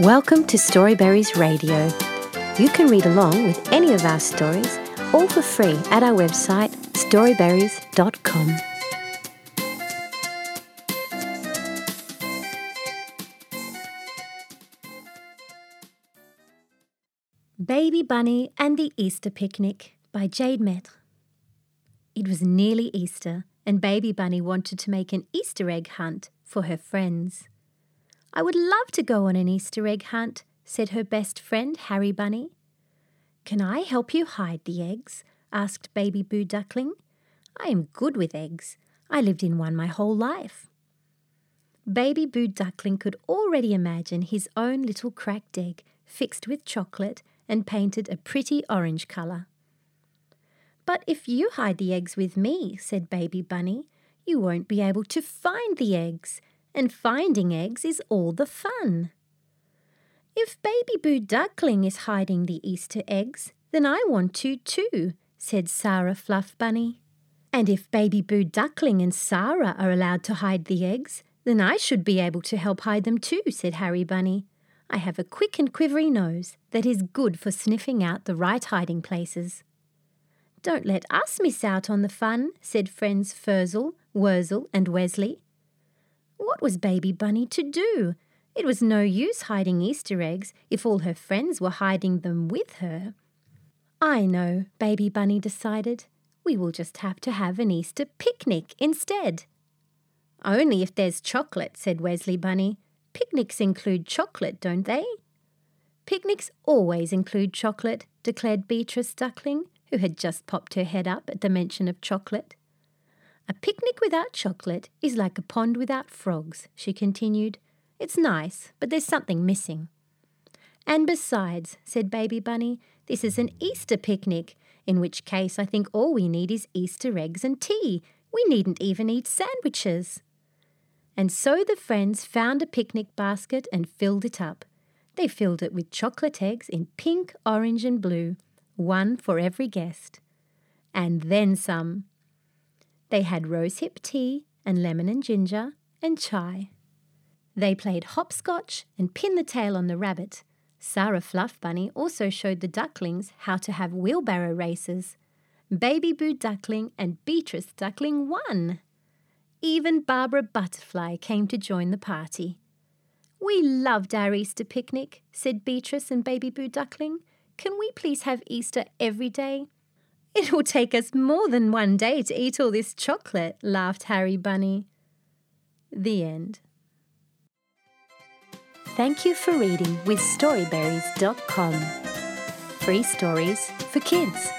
Welcome to Storyberries Radio. You can read along with any of our stories, all for free at our website storyberries.com. Baby Bunny and the Easter Picnic by Jade Maître. It was nearly Easter, and Baby Bunny wanted to make an Easter egg hunt for her friends. I would love to go on an Easter egg hunt, said her best friend Harry Bunny. Can I help you hide the eggs? asked Baby Boo Duckling. I am good with eggs. I lived in one my whole life. Baby Boo Duckling could already imagine his own little cracked egg fixed with chocolate and painted a pretty orange colour. But if you hide the eggs with me, said Baby Bunny, you won't be able to find the eggs, and finding eggs is all the fun. If Baby Boo Duckling is hiding the Easter eggs, then I want to too, said Sarah Fluff Bunny. And if Baby Boo Duckling and Sarah are allowed to hide the eggs, then I should be able to help hide them too, said Harry Bunny. I have a quick and quivery nose that is good for sniffing out the right hiding places. Don't let us miss out on the fun, said friends Furzel, Wurzel, and Wesley. What was Baby Bunny to do? It was no use hiding Easter eggs if all her friends were hiding them with her. I know, Baby Bunny decided. We will just have to have an Easter picnic instead. Only if there's chocolate, said Wesley Bunny. Picnics include chocolate, don't they? Picnics always include chocolate, declared Beatrice Duckling, who had just popped her head up at the mention of chocolate. A picnic without chocolate is like a pond without frogs, she continued. It's nice, but there's something missing. And besides, said Baby Bunny, this is an Easter picnic, in which case I think all we need is Easter eggs and tea. We needn't even eat sandwiches. And so the friends found a picnic basket and filled it up. They filled it with chocolate eggs in pink, orange, and blue, one for every guest. And then some. They had rosehip tea and lemon and ginger and chai. They played hopscotch and pin the tail on the rabbit. Sarah Fluff Bunny also showed the ducklings how to have wheelbarrow races. Baby Boo Duckling and Beatrice Duckling won. Even Barbara Butterfly came to join the party. We loved our Easter picnic, said Beatrice and Baby Boo Duckling. Can we please have Easter every day? It will take us more than one day to eat all this chocolate, laughed Harry Bunny. The end. Thank you for reading with Storyberries.com. Free stories for kids.